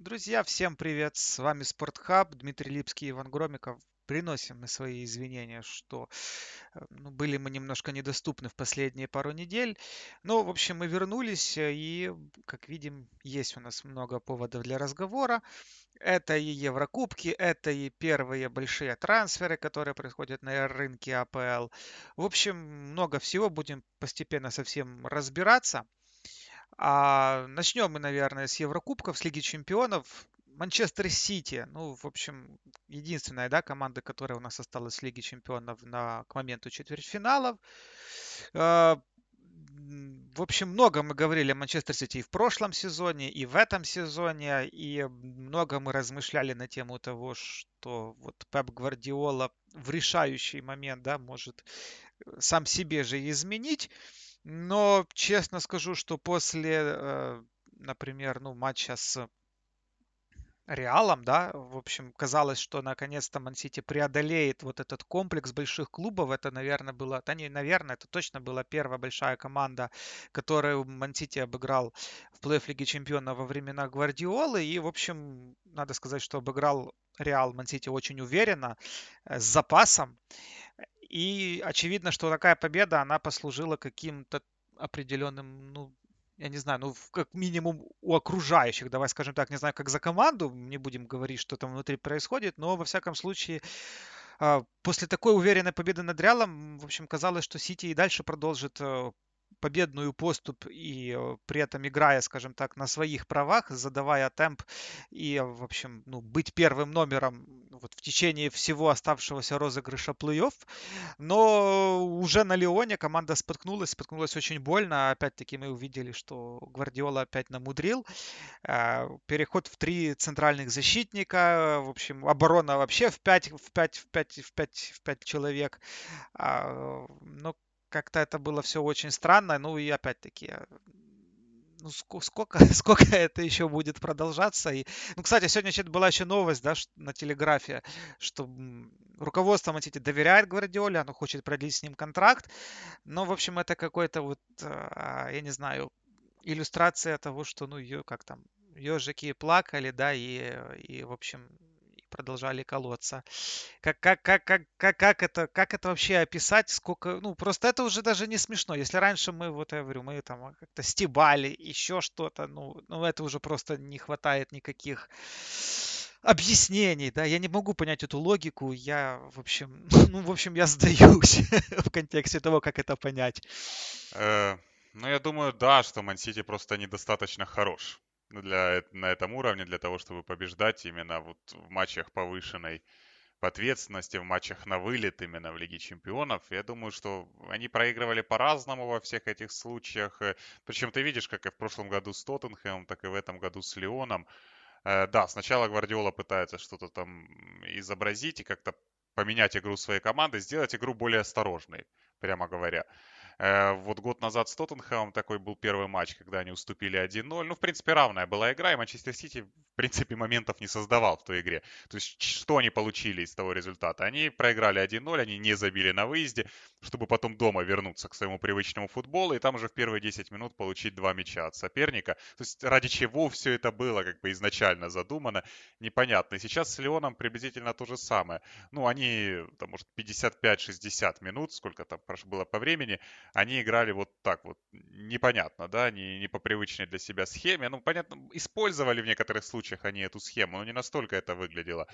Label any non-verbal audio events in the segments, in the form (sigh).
Друзья, всем привет! С вами Спортхаб, Дмитрий Липский и Иван Громиков. Приносим мы свои извинения, что э, ну, были мы немножко недоступны в последние пару недель. Но, в общем, мы вернулись, э, и, как видим, есть у нас много поводов для разговора. Это и Еврокубки, это и первые большие трансферы, которые происходят на рынке АПЛ. В общем, много всего, будем постепенно совсем разбираться. А начнем мы, наверное, с Еврокубков, с Лиги Чемпионов. Манчестер Сити, ну, в общем, единственная, да, команда, которая у нас осталась в Лиге Чемпионов на, к моменту четвертьфиналов. А, в общем, много мы говорили о Манчестер Сити и в прошлом сезоне, и в этом сезоне, и много мы размышляли на тему того, что вот Пеп Гвардиола в решающий момент, да, может сам себе же изменить. Но честно скажу, что после, э, например, ну, матча с Реалом, да, в общем, казалось, что наконец-то Мансити преодолеет вот этот комплекс больших клубов. Это, наверное, было, да не, наверное, это точно была первая большая команда, которую Мансити обыграл в плей-офф Лиги Чемпионов во времена Гвардиолы. И, в общем, надо сказать, что обыграл Реал Мансити очень уверенно, э, с запасом. И очевидно, что такая победа, она послужила каким-то определенным, ну, я не знаю, ну, как минимум у окружающих, давай скажем так, не знаю, как за команду, не будем говорить, что там внутри происходит, но во всяком случае, а, после такой уверенной победы над Реалом, в общем, казалось, что Сити и дальше продолжит э, победную поступ и э, при этом играя, скажем так, на своих правах, задавая темп и, в общем, ну, быть первым номером вот в течение всего оставшегося розыгрыша плей-офф. Но уже на Леоне команда споткнулась, споткнулась очень больно. Опять-таки мы увидели, что Гвардиола опять намудрил. Э, переход в три центральных защитника, в общем, оборона вообще в 5, в 5, в 5, в 5, в 5 человек. А, но как-то это было все очень странно. Ну и опять-таки, э, ну, сколько, сколько (laughs) это еще будет продолжаться. И, ну, кстати, сегодня была еще новость, да, на телеграфе, что руководство Мансити доверяет Гвардиоле, оно хочет продлить с ним контракт. Но, в общем, это какой-то вот, а, я не знаю, иллюстрация того, что, ну, ее как там, ежики плакали, да, и, и в общем, продолжали колоться. Как, как, как, как, как, как, это, как это вообще описать? Сколько, ну, просто это уже даже не смешно. Если раньше мы, вот я говорю, мы там как-то стебали, еще что-то, ну, ну, это уже просто не хватает никаких объяснений, да, я не могу понять эту логику, я, в общем, (laughs) ну, в общем, я сдаюсь (laughs) в контексте того, как это понять. Э, ну, я думаю, да, что Мансити просто недостаточно хорош для, на этом уровне для того, чтобы побеждать именно вот в матчах повышенной ответственности, в матчах на вылет именно в Лиге Чемпионов. Я думаю, что они проигрывали по-разному во всех этих случаях. Э, Причем ты видишь, как и в прошлом году с Тоттенхэмом, так и в этом году с Леоном. Э, да, сначала Гвардиола пытается что-то там изобразить и как-то поменять игру своей команды, сделать игру более осторожной, прямо говоря. Э, вот год назад с Тоттенхэмом такой был первый матч, когда они уступили 1-0. Ну, в принципе, равная была игра, и Манчестер Сити, в принципе, моментов не создавал в той игре. То есть, что они получили из того результата? Они проиграли 1-0, они не забили на выезде, чтобы потом дома вернуться к своему привычному футболу, и там уже в первые 10 минут получить два мяча от соперника. То есть, ради чего все это было, как бы изначально задумано, непонятно. И сейчас с Леоном приблизительно то же самое. Ну, они, там, может, 55-60 минут, сколько там было по времени, они играли вот так вот, непонятно, да, не, не по привычной для себя схеме. Ну, понятно, использовали в некоторых случаях они эту схему, но не настолько это выглядело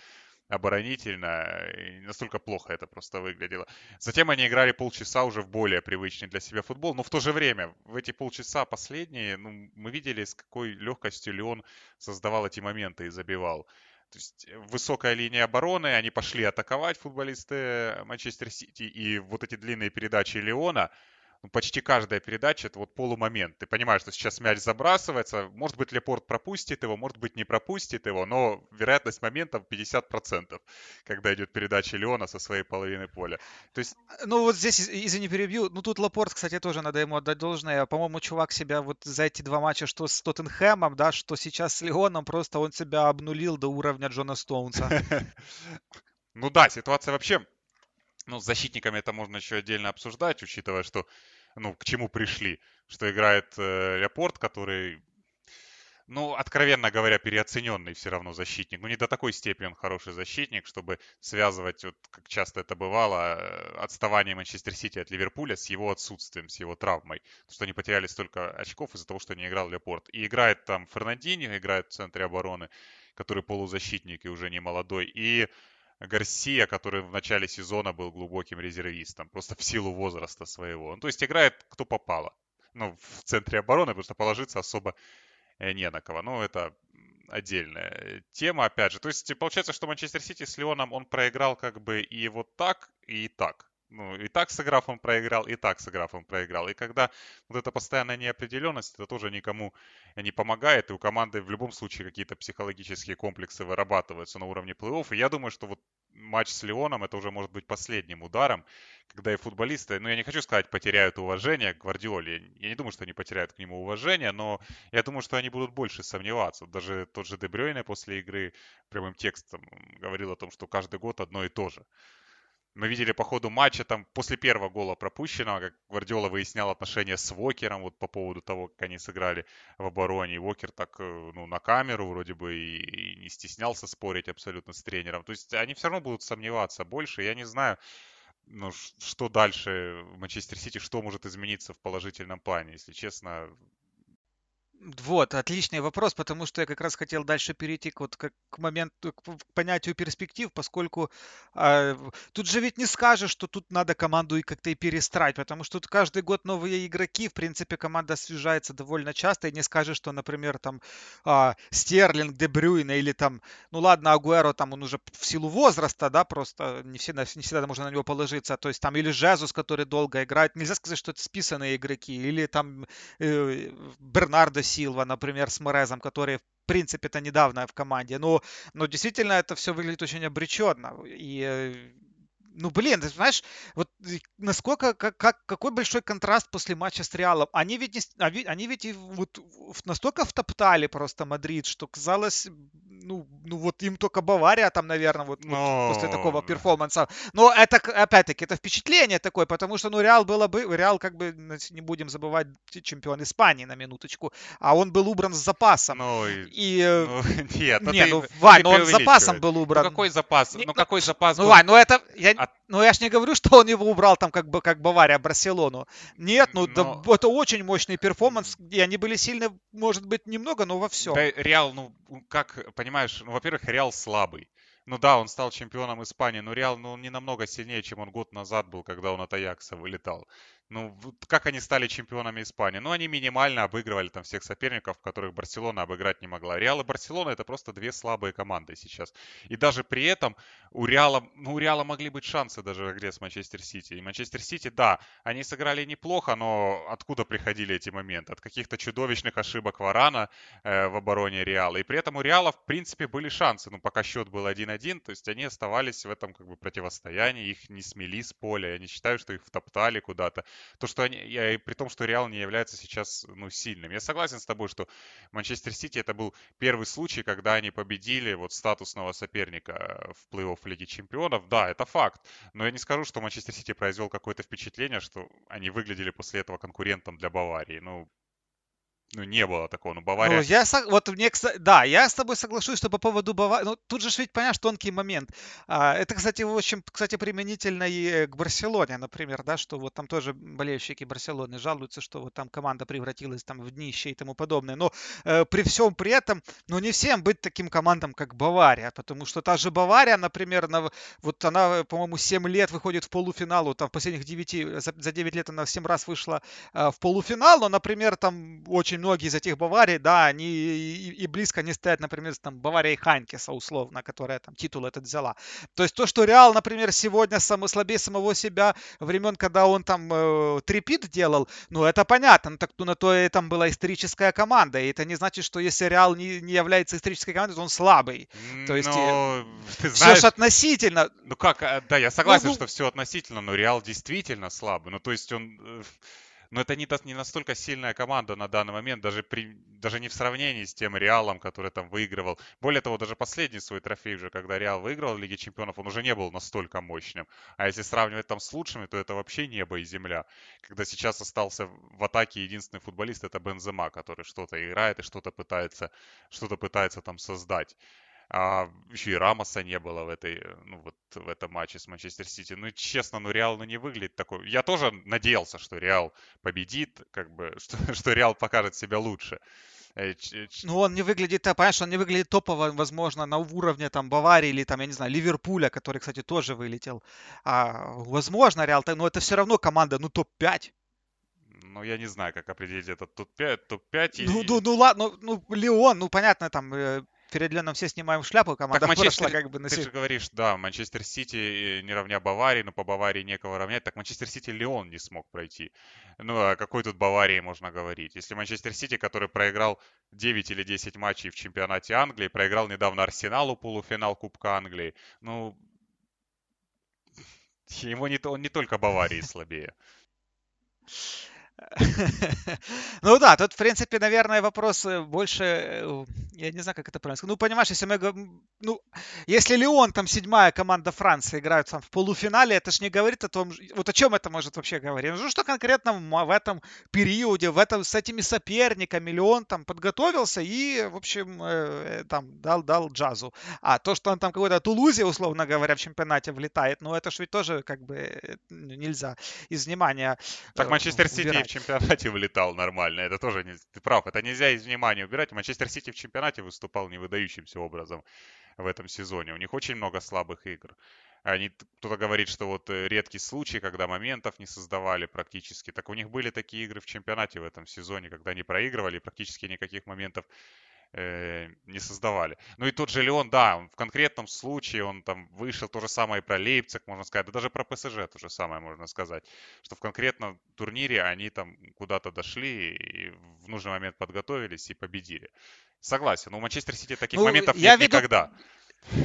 оборонительно, и настолько плохо это просто выглядело. Затем они играли полчаса уже в более привычный для себя футбол, но в то же время, в эти полчаса последние, ну, мы видели, с какой легкостью Леон создавал эти моменты и забивал. То есть э, высокая линия обороны, они пошли атаковать футболисты Манчестер Сити, и вот эти длинные передачи Леона – ну, почти каждая передача это вот полумомент. Ты понимаешь, что сейчас мяч забрасывается, может быть, Лепорт пропустит его, может быть, не пропустит его, но вероятность моментов 50%, когда идет передача Леона со своей половины поля. То есть... Ну вот здесь, извини, перебью, ну тут Лапорт, кстати, тоже надо ему отдать должное. По-моему, чувак себя вот за эти два матча, что с Тоттенхэмом, да, что сейчас с Леоном, просто он себя обнулил до уровня Джона Стоунса. (laughs) Ну да, ситуация вообще ну, с защитниками это можно еще отдельно обсуждать, учитывая, что, ну, к чему пришли. Что играет э, Лепорт, который ну, откровенно говоря, переоцененный все равно защитник. Ну, не до такой степени он хороший защитник, чтобы связывать, вот как часто это бывало, э, отставание Манчестер Сити от Ливерпуля с его отсутствием, с его травмой. Потому что они потеряли столько очков из-за того, что не играл Лепорт. И играет там Фернандини, играет в центре обороны, который полузащитник и уже не молодой. И Гарсия, который в начале сезона был глубоким резервистом, просто в силу возраста своего. Ну, то есть играет кто попало. Ну, в центре обороны, что положиться особо Э, не на кого. Ну, это отдельная тема, опять же. То есть получается, что Манчестер Сити с Леоном он проиграл как бы и вот так, и так. Ну, и так сыграв он проиграл, и так сыграв он проиграл. И когда вот эта постоянная неопределенность, это тоже никому не помогает, и у команды в любом случае какие-то психологические комплексы вырабатываются на уровне плей-офф. И я думаю, что вот матч с Леоном это уже может быть последним ударом, когда и футболисты, ну я не хочу сказать, потеряют уважение к Гвардиоле. Я не думаю, что они потеряют к нему уважение, но я думаю, что они будут больше сомневаться. Даже тот же Дебрёйне после игры прямым текстом говорил о том, что каждый год одно и то же. Мы видели по ходу матча, там, после первого гола пропущенного, как Гвардиола выяснял отношения с Вокером, вот по поводу того, как они сыграли в обороне. И Вокер так, э, ну, на камеру вроде бы и, и не стеснялся спорить абсолютно с тренером. То есть они все равно будут сомневаться больше. Я не знаю, ну, что дальше в Манчестер Сити, что может измениться в положительном плане. Если честно, вот, отличный вопрос, потому что я как раз хотел дальше перейти к, вот, к, к моменту, к, понятию перспектив, поскольку э, тут же ведь не скажешь, что тут надо команду и как-то и перестраивать, потому что тут каждый год новые игроки, в принципе, команда освежается довольно часто, и не скажешь, что, например, там э, Стерлинг, Дебрюйна или там, ну ладно, Агуэро, там он уже в силу возраста, да, просто не всегда, не всегда можно на него положиться, то есть там или Жезус, который долго играет, нельзя сказать, что это списанные игроки, или там э, Бернардо Силва, например, с Морезом, которые в принципе-то недавно в команде. Но, но действительно это все выглядит очень обреченно. И э, ну, блин, ты знаешь, вот насколько, как, как, какой большой контраст после матча с Реалом. Они ведь, не, они ведь вот настолько втоптали просто Мадрид, что казалось, ну, ну вот им только Бавария там, наверное, вот, Но... вот после такого перформанса. Но это, опять-таки, это впечатление такое, потому что, ну, Реал было бы, Реал, как бы, не будем забывать, чемпион Испании на минуточку, а он был убран с запасом. Ну, и... Э, ну, (laughs) нет, ну, не, ты, ну, Вань, ну он с запасом был убран. Ну, какой запас? Не, ну, какой запас? Ну, был? Вань, ну это, я, а... ну, я ж не говорю, что он его убрал там, как бы, как Бавария, Барселону. Нет, ну, но... да, это очень мощный перформанс, и они были сильны, может быть, немного, но во всем. Да, Реал, ну, как, понимаешь, ну, во-первых, Реал слабый. Ну да, он стал чемпионом Испании, но Реал ну, не намного сильнее, чем он год назад был, когда он от Аякса вылетал. Ну, как они стали чемпионами Испании? Ну, они минимально обыгрывали там всех соперников, которых Барселона обыграть не могла. Реал и Барселона это просто две слабые команды сейчас. И даже при этом у Реала, ну, у Реала могли быть шансы даже в игре с Манчестер Сити. И Манчестер Сити, да, они сыграли неплохо, но откуда приходили эти моменты? От каких-то чудовищных ошибок Варана э, в обороне Реала. И при этом у Реала, в принципе, были шансы. Ну, пока счет был 1-1, то есть они оставались в этом как бы противостоянии, их не смели с поля. Я не считаю, что их втоптали куда-то то, что они, я, при том, что Реал не является сейчас ну, сильным. Я согласен с тобой, что Манчестер Сити это был первый случай, когда они победили вот статусного соперника в плей-офф Лиги Чемпионов. Да, это факт. Но я не скажу, что Манчестер Сити произвел какое-то впечатление, что они выглядели после этого конкурентом для Баварии. Ну, ну, не было такого, ну, Бавария... Ну, я, вот мне, да, я с тобой соглашусь, что по поводу Баварии, ну, тут же ведь, понимаешь, тонкий момент. А, это, кстати, в общем, кстати, применительно и к Барселоне, например, да, что вот там тоже болельщики Барселоны жалуются, что вот там команда превратилась там в днище и тому подобное. Но э, при всем при этом, ну, не всем быть таким командам, как Бавария, потому что та же Бавария, например, на, вот она, по-моему, 7 лет выходит в полуфинал, вот там в последних 9, за, за 9 лет она 7 раз вышла э, в полуфинал, но, например, там очень многие из этих Баварий, да, они и, и близко не стоят, например, там Бавария Хайнкеса условно, которая там титул этот взяла. То есть то, что Реал, например, сегодня сам, слабее самого себя времен, когда он там э, трепит делал, ну это понятно, ну, так ну, на то и там была историческая команда, и это не значит, что если Реал не, не является исторической командой, то он слабый. То есть но, (laughs) ты знаешь, все же относительно. Ну как, э, да, я согласен, ну, ну, что все относительно, но Реал действительно слабый. Ну то есть он э, но это не, не настолько сильная команда на данный момент, даже, при, даже не в сравнении с тем Реалом, который там выигрывал. Более того, даже последний свой трофей уже, когда Реал выиграл Лиги Чемпионов, он уже не был настолько мощным. А если сравнивать там с лучшими, то это вообще небо и земля. Когда сейчас остался в атаке единственный футболист, это Бензема, который что-то играет и что-то пытается, что-то пытается там создать. А еще и Рамоса не было в этой, ну вот в этом матче с Манчестер Сити. Ну, честно, ну Реал ну, не выглядит такой. Я тоже надеялся, что Реал победит, как бы, (laughs) что, что Реал покажет себя лучше. Э, ну, он не выглядит, понимаешь, он не выглядит топово, возможно, на уровне там Баварии или там, я не знаю, Ливерпуля, который, кстати, тоже вылетел. А, возможно, Реал, но это все равно команда, ну, топ-5. Ну, я не знаю, как определить этот топ-5. топ-5 ну, и... ну, ну, ладно, ну, ну, Леон, ну, понятно, там э, перед Леном все снимаем шляпу, команда так Манчестер, прошла как бы на Ты же говоришь, да, Манчестер Сити не равня Баварии, но по Баварии некого равнять. Так Манчестер Сити Леон не смог пройти. Ну, о какой тут Баварии можно говорить? Если Манчестер Сити, который проиграл 9 или 10 матчей в чемпионате Англии, проиграл недавно Арсеналу полуфинал Кубка Англии, ну, ему не, он не только Баварии слабее. (laughs) Ну да, тут, в принципе, наверное, вопрос э, больше, э, я не знаю, как это правильно сказать. Ну, понимаешь, если мы, ну, если Леон, там, седьмая команда Франции, играют там в полуфинале, это же не говорит о том, вот о чем это может вообще говорить. Ну, что конкретно в этом периоде, в этом, с этими соперниками Леон там подготовился и, в общем, э, там, дал, дал джазу. А то, что он там какой-то Тулузе, условно говоря, в чемпионате влетает, ну, это же ведь тоже, как бы, нельзя из внимания Так Манчестер Сити в чемпионате вылетал нормально. Это тоже не... Ты прав, это нельзя из внимания убирать. Манчестер Сити в чемпионате выступал невыдающимся образом в этом сезоне. У них очень много слабых игр. Они, кто-то говорит, что вот э, редкий случай, когда моментов не создавали практически. Так у них были такие игры в чемпионате в этом сезоне, когда они проигрывали, практически никаких моментов э, не создавали. Ну и тот же Леон, да, в конкретном случае он там вышел, то же самое и про Лейпциг, можно сказать, да даже про ПСЖ то же самое можно сказать, что в конкретном турнире они там куда-то дошли и в нужный момент подготовились и победили. Согласен, у Манчестер Сити таких ну, моментов нет веду... никогда.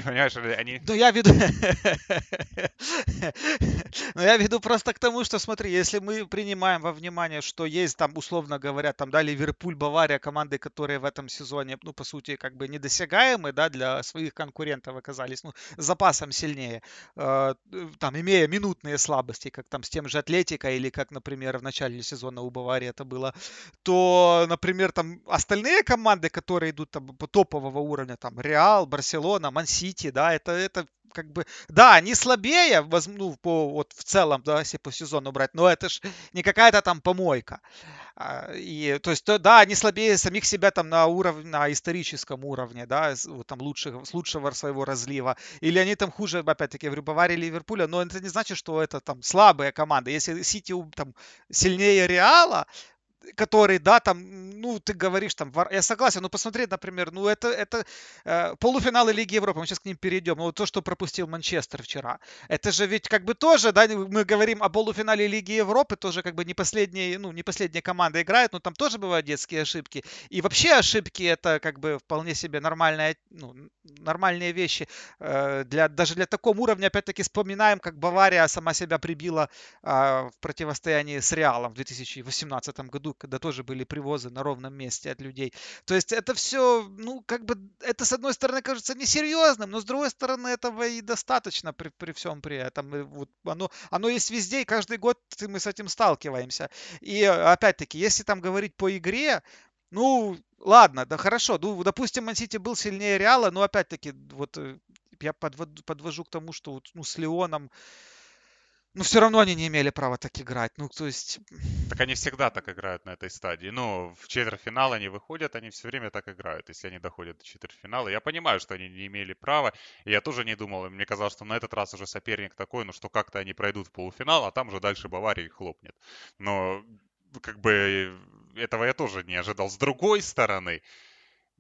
Понимаешь, они... Ну, я веду... (laughs) Но я веду просто к тому, что, смотри, если мы принимаем во внимание, что есть там, условно говоря, там, да, Ливерпуль, Бавария, команды, которые в этом сезоне, ну, по сути, как бы недосягаемы, да, для своих конкурентов оказались, ну, запасом сильнее, э, там, имея минутные слабости, как там с тем же Атлетика или как, например, в начале сезона у Баварии это было, то, например, там остальные команды, которые идут там по топового уровня, там, Реал, Барселона, Ман Сити, да, это, это как бы, да, они слабее, ну, по, вот в целом, да, если по сезону брать, но это ж не какая-то там помойка. А, и, то есть, да, они слабее самих себя там на уровне, на историческом уровне, да, там лучших, с лучшего своего разлива. Или они там хуже, опять-таки, в Баварии Ливерпуля, но это не значит, что это там слабая команда. Если Сити там сильнее Реала, который, да, там, ну, ты говоришь, там, я согласен, но посмотри, например, ну, это, это э, полуфиналы Лиги Европы, мы сейчас к ним перейдем, но вот то, что пропустил Манчестер вчера, это же ведь как бы тоже, да, мы говорим о полуфинале Лиги Европы, тоже как бы не последние, ну, не последняя команда играет, но там тоже бывают детские ошибки, и вообще ошибки это как бы вполне себе нормальная, ну, нормальные вещи. Э, для, даже для такого уровня, опять-таки, вспоминаем, как Бавария сама себя прибила э, в противостоянии с Реалом в 2018 году, когда тоже были привозы на ровном месте от людей. То есть это все, ну, как бы, это с одной стороны кажется несерьезным, но с другой стороны этого и достаточно при, при всем при этом. И вот оно, оно есть везде, и каждый год мы с этим сталкиваемся. И опять-таки, если там говорить по игре, ну, ладно, да хорошо. Ну, допустим, Мансити был сильнее Реала, но опять-таки, вот э, я подвожу к тому, что вот, ну, с Леоном но все равно они не имели права так играть. Ну, то есть... Так они всегда так играют на этой стадии. Ну, в четвертьфинал они выходят, они все время так играют, если они доходят до четвертьфинала. Я понимаю, что они не имели права. Я тоже не думал, мне казалось, что на этот раз уже соперник такой, ну, что как-то они пройдут в полуфинал, а там уже дальше Бавария их хлопнет. Но, как бы, этого я тоже не ожидал. С другой стороны,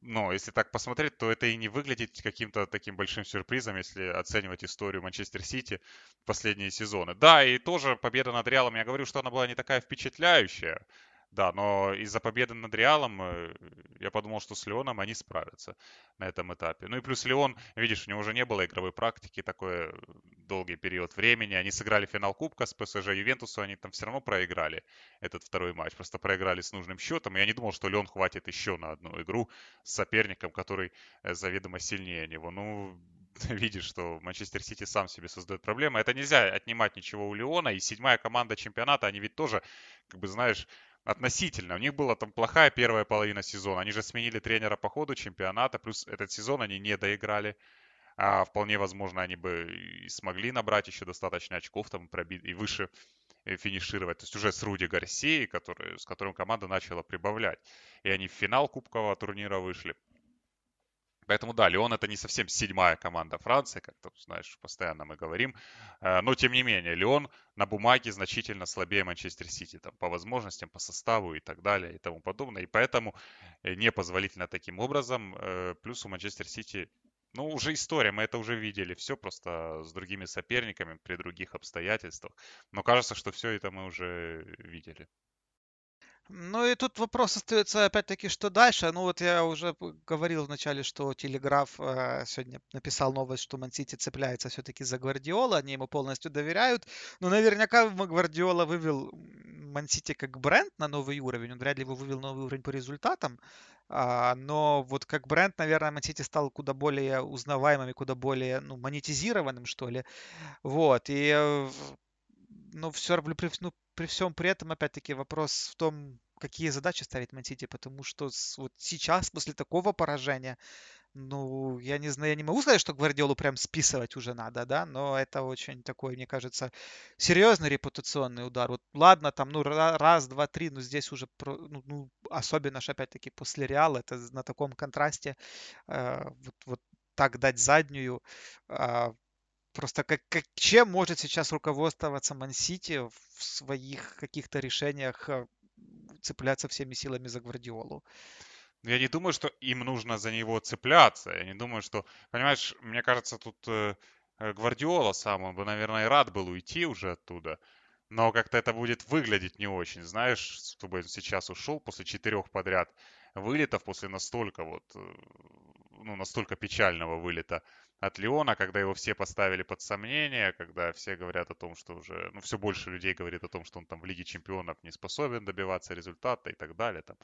но если так посмотреть, то это и не выглядит каким-то таким большим сюрпризом, если оценивать историю Манчестер Сити последние сезоны. Да, и тоже победа над Реалом, я говорю, что она была не такая впечатляющая, Да, но из-за победы над Реалом э, я подумал, что с Леоном они справятся на этом этапе. Ну и плюс Леон, видишь, у него уже не было игровой практики такой э, долгий период времени. Они сыграли финал Кубка с ПСЖ Ювентусу, они там все равно проиграли этот второй матч. Просто проиграли с нужным счетом. Я не думал, что Леон хватит еще на одну игру с соперником, который э, заведомо сильнее него. Ну, (laughs) видишь, что Манчестер Сити сам себе создает проблемы. Это нельзя отнимать ничего у Леона. И седьмая команда чемпионата, они ведь тоже, как бы знаешь, относительно. У них была там плохая первая половина сезона. Они же сменили тренера по ходу чемпионата, плюс этот сезон они не доиграли. А вполне возможно, они бы и смогли набрать еще достаточно очков там пробить и выше э, финишировать. То есть уже с Руди Гарсией, который, с которым команда начала прибавлять. И они в финал кубкового турнира вышли. Поэтому да, Леон это не совсем седьмая команда Франции, как ты знаешь, постоянно мы говорим. Э, но тем не менее, Леон на бумаге значительно слабее Манчестер Сити там, по возможностям, по составу и так далее и тому подобное. И поэтому э, непозволительно таким образом. Э, плюс у Манчестер Сити ну, уже история, мы это уже видели. Все просто с другими соперниками при других обстоятельствах. Но кажется, что все это мы уже видели. Ну и тут вопрос остается опять-таки, что дальше. Ну вот я уже говорил вначале, что Телеграф э, сегодня написал новость, что Мансити цепляется все-таки за Гвардиола, они ему полностью доверяют. Но наверняка Гвардиола вывел Мансити как бренд на новый уровень, он вряд ли его вывел новый уровень по результатам. А, но вот как бренд, наверное, Мансити стал куда более узнаваемым и куда более ну, монетизированным, что ли. Вот. И э, но все равно при, ну, при всем при этом, опять-таки, вопрос в том, какие задачи ставит Мансити, потому что вот сейчас, после такого поражения, ну, я не знаю, я не могу сказать, что Гвардиолу прям списывать уже надо, да, но это очень такой, мне кажется, серьезный репутационный удар. Вот ладно, там, ну, раз, два, три, но здесь уже, ну, ну особенно же, опять-таки, после Реала, это на таком контрасте, э, вот, вот так дать заднюю, э, Просто как, как, чем может сейчас руководствоваться Ман-Сити в своих каких-то решениях э, цепляться всеми силами за Гвардиолу? Я не думаю, что им нужно за него цепляться. Я не думаю, что... Понимаешь, мне кажется, тут э, э Гвардиола сам, он бы, наверное, и рад был уйти уже оттуда. Но как-то это будет выглядеть не очень. Знаешь, чтобы он сейчас ушел после четырех подряд вылетов, после настолько вот, э, ну, настолько печального вылета от Леона, когда его все поставили под сомнение, когда все говорят о том, что уже, ну, все больше людей говорит о том, что он там в Лиге Чемпионов не способен добиваться результата и так далее, там,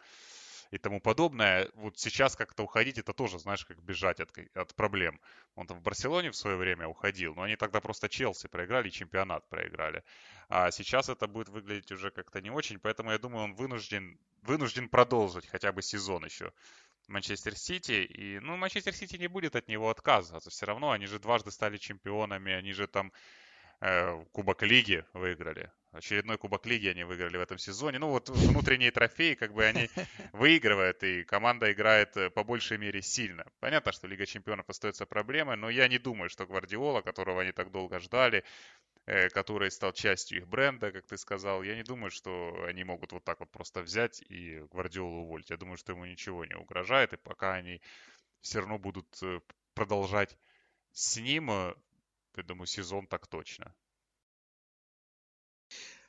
и тому подобное. Вот сейчас как-то уходить, это тоже, знаешь, как бежать от, от проблем. Он там в Барселоне в свое время уходил, но они тогда просто Челси проиграли, чемпионат проиграли. А сейчас это будет выглядеть уже как-то не очень, поэтому я думаю, он вынужден, вынужден продолжить хотя бы сезон еще Манчестер Сити. И, ну, Манчестер Сити не будет от него отказываться. Все равно они же дважды стали чемпионами, они же там э, Кубок Лиги выиграли. Очередной Кубок Лиги они выиграли в этом сезоне. Ну, вот внутренние трофеи, как бы они (laughs) выигрывают, и команда играет э, по большей мере сильно. Понятно, что Лига Чемпионов остается проблемой, но я не думаю, что Гвардиола, которого они так долго ждали, который стал частью их бренда, как ты сказал. Я не думаю, что они могут вот так вот просто взять и Гвардиолу уволить. Я думаю, что ему ничего не угрожает, и пока они все равно будут э, продолжать с ним, э, я думаю, сезон так точно.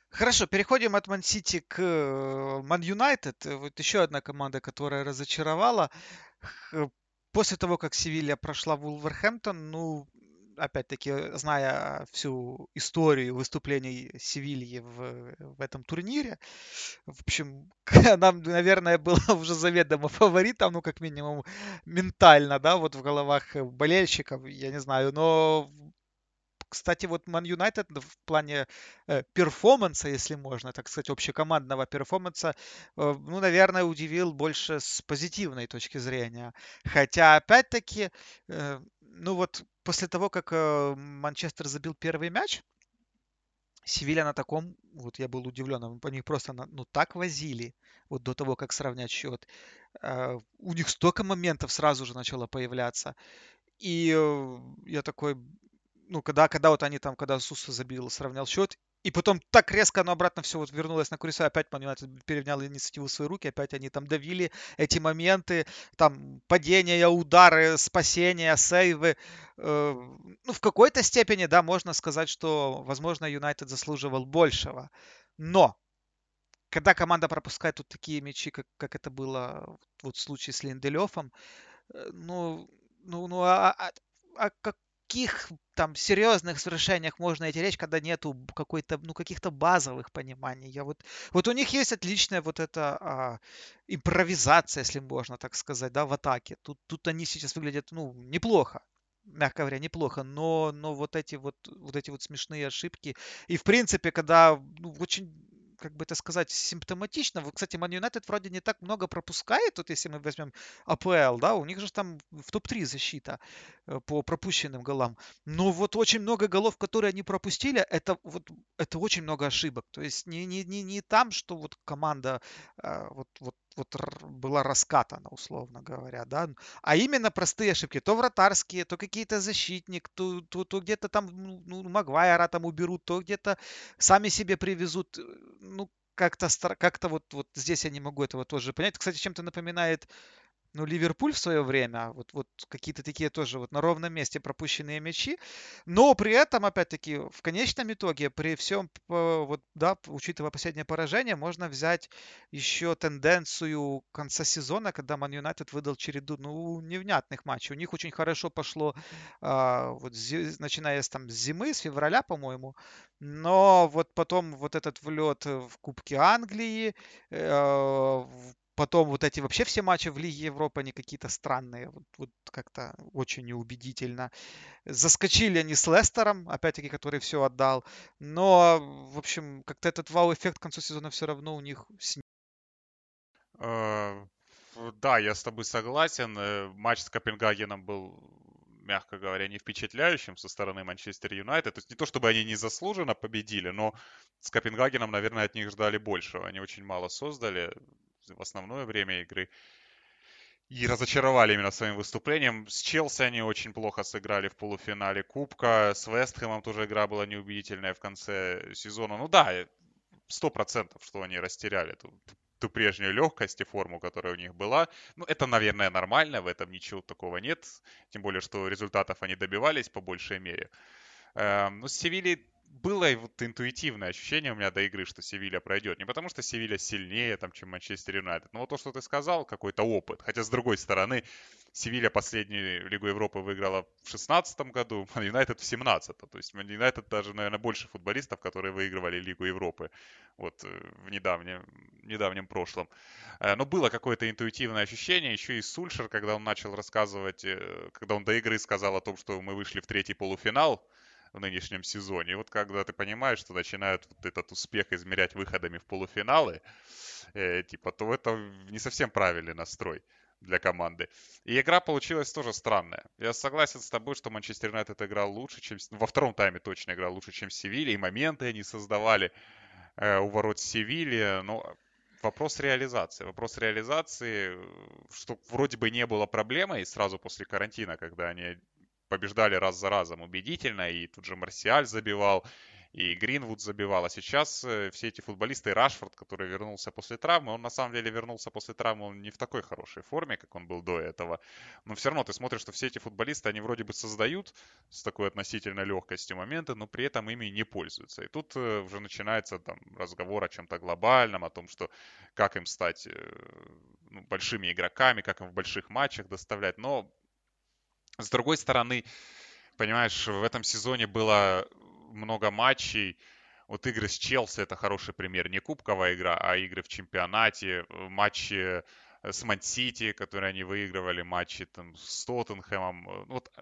Хорошо, переходим от Ман Сити к Ман Юнайтед. Вот еще одна команда, которая разочаровала. После того, как Севилья прошла в Улверхэмптон, ну, опять-таки, зная всю историю выступлений Севильи в, в этом турнире, в общем, (laughs) нам, наверное, было (laughs) уже заведомо фаворитом, ну, как минимум, ментально, да, вот в головах болельщиков, я не знаю, но кстати, вот Ман Юнайтед в плане э, перформанса, если можно, так сказать, общекомандного перформанса, э, ну, наверное, удивил больше с позитивной точки зрения. Хотя, опять-таки, э, ну вот после того, как э, Манчестер забил первый мяч, Севилья на таком, вот я был удивлен, они просто ну так возили, вот до того, как сравнять счет. Uh, у них столько моментов сразу же начало появляться. И uh, я такой, ну, когда, когда вот они там, когда Суса забил, сравнял счет, и потом так резко оно обратно все вот вернулось на Куриса, опять United перенял инициативу в свои руки, опять они там давили эти моменты, там падения, удары, спасения, сейвы. Э, ну, в какой-то степени, да, можно сказать, что, возможно, Юнайтед заслуживал большего. Но когда команда пропускает вот такие мячи, как, как это было вот в случае с Линделёфом, э, ну, ну, ну, а, а, а каких там серьезных совершениях можно идти речь, когда нету какой-то, ну, каких-то базовых пониманий. Я вот, вот у них есть отличная вот эта а, импровизация, если можно так сказать, да, в атаке. Тут, тут они сейчас выглядят, ну, неплохо мягко говоря, неплохо, но, но вот эти вот, вот эти вот смешные ошибки. И, в принципе, когда ну, очень как бы это сказать, симптоматично. Кстати, Man United вроде не так много пропускает, вот если мы возьмем АПЛ, да, у них же там в топ-3 защита э, по пропущенным голам. Но вот очень много голов, которые они пропустили, это вот это очень много ошибок. То есть не, не, не, не там, что вот команда э, вот, вот вот была раскатана, условно говоря, да, а именно простые ошибки, то вратарские, то какие-то защитник, то, то, то где-то там, ну, ну, Магуайра там уберут, то где-то сами себе привезут, э, ну, как-то как-то вот, вот здесь я не могу этого тоже понять. Кстати, чем-то напоминает ну, Ливерпуль в свое время, вот, вот какие-то такие тоже вот на ровном месте пропущенные мячи, но при этом, опять-таки, в конечном итоге, при всем, вот, да, учитывая последнее поражение, можно взять еще тенденцию конца сезона, когда Ман Юнайтед выдал череду, ну, невнятных матчей. У них очень хорошо пошло, а, вот, начиная с, там, с зимы, с февраля, по-моему, но вот потом вот этот влет в Кубке Англии, э, Потом вот эти вообще все матчи в Лиге Европы, они какие-то странные, вот, вот как-то очень неубедительно. Заскочили они с Лестером, опять-таки, который все отдал. Но, в общем, как-то этот вау-эффект к концу сезона все равно у них снизился. Э, да, я с тобой согласен. Э, матч с Копенгагеном был мягко говоря, не впечатляющим со стороны Манчестер Юнайтед. То есть не то, чтобы они незаслуженно победили, но с Копенгагеном, наверное, от них ждали большего. Они очень мало создали в основное время игры. И разочаровали именно своим выступлением. С Челси они очень плохо сыграли в полуфинале Кубка. С Вестхэмом тоже игра была неубедительная в конце сезона. Ну да, сто процентов, что они растеряли ту, ту прежнюю легкость и форму, которая у них была. Ну, это, наверное, нормально, в этом ничего такого нет. Тем более, что результатов они добивались по большей мере. Эм, но с Севильей было вот интуитивное ощущение у меня до игры, что Севилья пройдет. Не потому что Севилья сильнее, там, чем Манчестер Юнайтед. Но вот то, что ты сказал, какой-то опыт. Хотя, с другой стороны, Севилья последнюю Лигу Европы выиграла в 16 году, (laughs) а Юнайтед в 17 То есть Юнайтед даже, наверное, больше футболистов, которые выигрывали Лигу Европы вот э, в недавнем, недавнем прошлом. Э, но было какое-то интуитивное ощущение. Еще и Сульшер, когда он начал рассказывать, э, когда он до игры сказал о том, что мы вышли в третий полуфинал, в нынешнем сезоне. И вот когда ты понимаешь, что начинают вот этот успех измерять выходами в полуфиналы, э, типа, то это не совсем правильный настрой для команды. И игра получилась тоже странная. Я согласен с тобой, что Манчестер Юнайтед играл лучше, чем... Во втором тайме точно играл лучше, чем Севилья. И моменты они создавали э, у ворот Севильи. Но вопрос реализации. Вопрос реализации, что вроде бы не было проблемой сразу после карантина, когда они побеждали раз за разом убедительно, и тут же Марсиаль забивал, и Гринвуд забивал. А сейчас э, все эти футболисты, и Рашфорд, который вернулся после травмы, он на самом деле вернулся после травмы, он не в такой хорошей форме, как он был до этого. Но все равно ты смотришь, что все эти футболисты, они вроде бы создают с такой относительной легкостью моменты, но при этом ими не пользуются. И тут э, уже начинается там разговор о чем-то глобальном, о том, что как им стать э, ну, большими игроками, как им в больших матчах доставлять. Но с другой стороны, понимаешь, в этом сезоне было много матчей. Вот игры с Челси это хороший пример. Не кубковая игра, а игры в чемпионате, матчи с Ман-Сити, которые они выигрывали, матчи там с Тоттенхэмом. Вот э,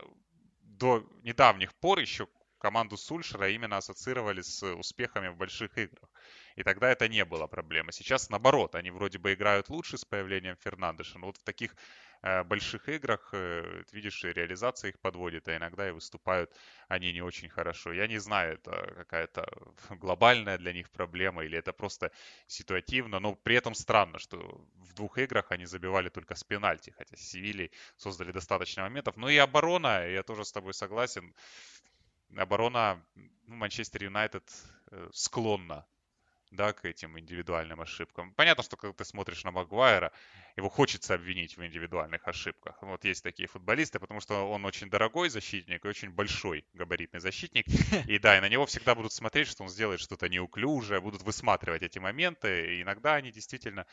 до недавних пор еще команду Сульшера именно ассоциировали с успехами в больших играх. И тогда это не было проблемой. Сейчас наоборот, они вроде бы играют лучше с появлением Фернандеша, но вот в таких Э, больших играх, э, видишь, реализация их подводит, а иногда и выступают они не очень хорошо. Я не знаю, это какая-то (laughs) глобальная для них проблема или это просто ситуативно, но при этом странно, что в двух играх они забивали только с пенальти, хотя Севильи создали достаточно моментов. Ну и оборона, я тоже с тобой согласен, оборона ну, Манчестер Юнайтед э, склонна да, к этим индивидуальным ошибкам. Понятно, что когда ты смотришь на Магуайра, его хочется обвинить в индивидуальных ошибках. Вот есть такие футболисты, потому что он очень дорогой защитник и очень большой габаритный защитник. (laughs) И да, и на него всегда будут смотреть, что он сделает что-то неуклюжее, будут высматривать эти моменты. И иногда они действительно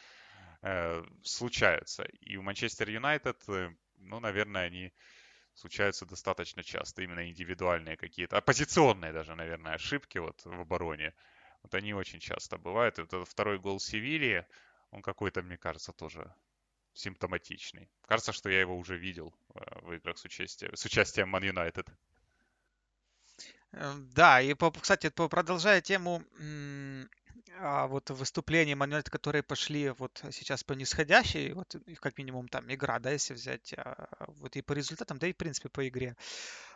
э, случаются. И у Манчестер Юнайтед, э, ну, наверное, они случаются достаточно часто. Именно индивидуальные какие-то, оппозиционные даже, наверное, ошибки вот в обороне. Вот они очень часто бывают. Это второй гол Севильи, он какой-то, мне кажется, тоже симптоматичный. Кажется, что я его уже видел э, в играх с участием, с участием United. Эм, да, и, кстати, продолжая тему а вот выступления Манюэль, которые пошли вот сейчас по нисходящей, вот как минимум там игра, да, если взять, а, вот и по результатам, да и в принципе по игре.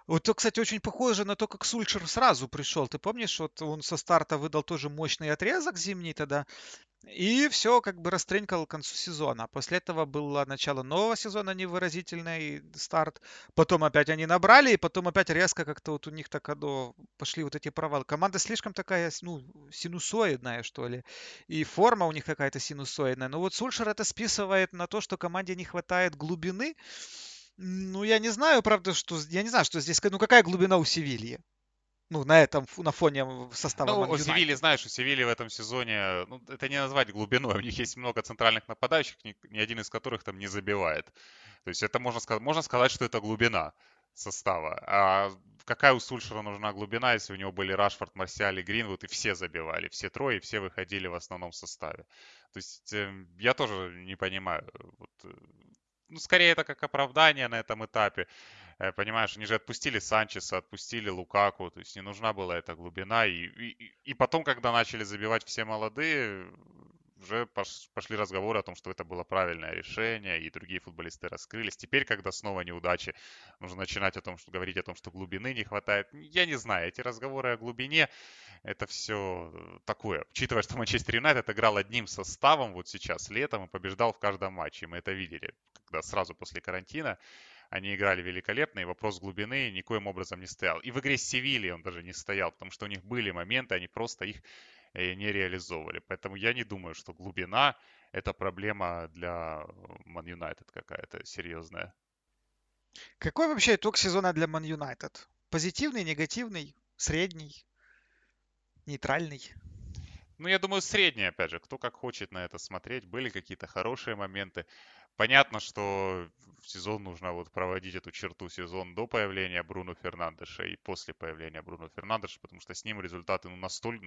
Вот то, кстати, очень похоже на то, как Сульшер сразу пришел. Ты помнишь, вот он со старта выдал тоже мощный отрезок зимний тогда, и все как бы растренькал к концу сезона. После этого было начало нового сезона невыразительный старт. Потом опять они набрали, и потом опять резко как-то вот у них так оно пошли вот эти провалы. Команда слишком такая, ну, синусоидная, что ли. И форма у них какая-то синусоидная. Но вот Сульшер это списывает на то, что команде не хватает глубины. Ну, я не знаю, правда, что... Я не знаю, что здесь... Ну, какая глубина у Севильи? ну, на этом, на фоне состава Ну, у Севильи, знаешь, у Севильи в этом сезоне, ну, это не назвать глубиной, у них есть много центральных нападающих, ни, ни один из которых там не забивает. То есть это можно сказать, можно сказать, что это глубина состава. А какая у Сульшера нужна глубина, если у него были Рашфорд, Марсиаль и Гринвуд, и все забивали, все трое, и все выходили в основном составе. То есть э, я тоже не понимаю. Вот, э, ну, скорее это как оправдание на этом этапе. Э, понимаешь, они же отпустили Санчеса, отпустили Лукаку, то есть не нужна была эта глубина. И, и, и потом, когда начали забивать все молодые, уже пошли разговоры о том, что это было правильное решение, и другие футболисты раскрылись. Теперь, когда снова неудачи, нужно начинать о том, что говорить о том, что глубины не хватает. Я не знаю, эти разговоры о глубине, это все такое. Учитывая, что Манчестер Юнайтед играл одним составом вот сейчас, летом, и побеждал в каждом матче. Мы это видели, когда сразу после карантина они играли великолепно, и вопрос глубины никоим образом не стоял. И в игре с Севильей он даже не стоял, потому что у них были моменты, они просто их э, не реализовывали. Поэтому я не думаю, что глубина – это проблема для Man United какая-то серьезная. Какой вообще итог сезона для Man United? Позитивный, негативный, средний, нейтральный? Ну, я думаю, средний, опять же. Кто как хочет на это смотреть. Были какие-то хорошие моменты. Понятно, что в сезон нужно вот проводить эту черту сезон до появления Бруно Фернандеша и после появления Бруно Фернандеша, потому что с ним результаты ну, настолько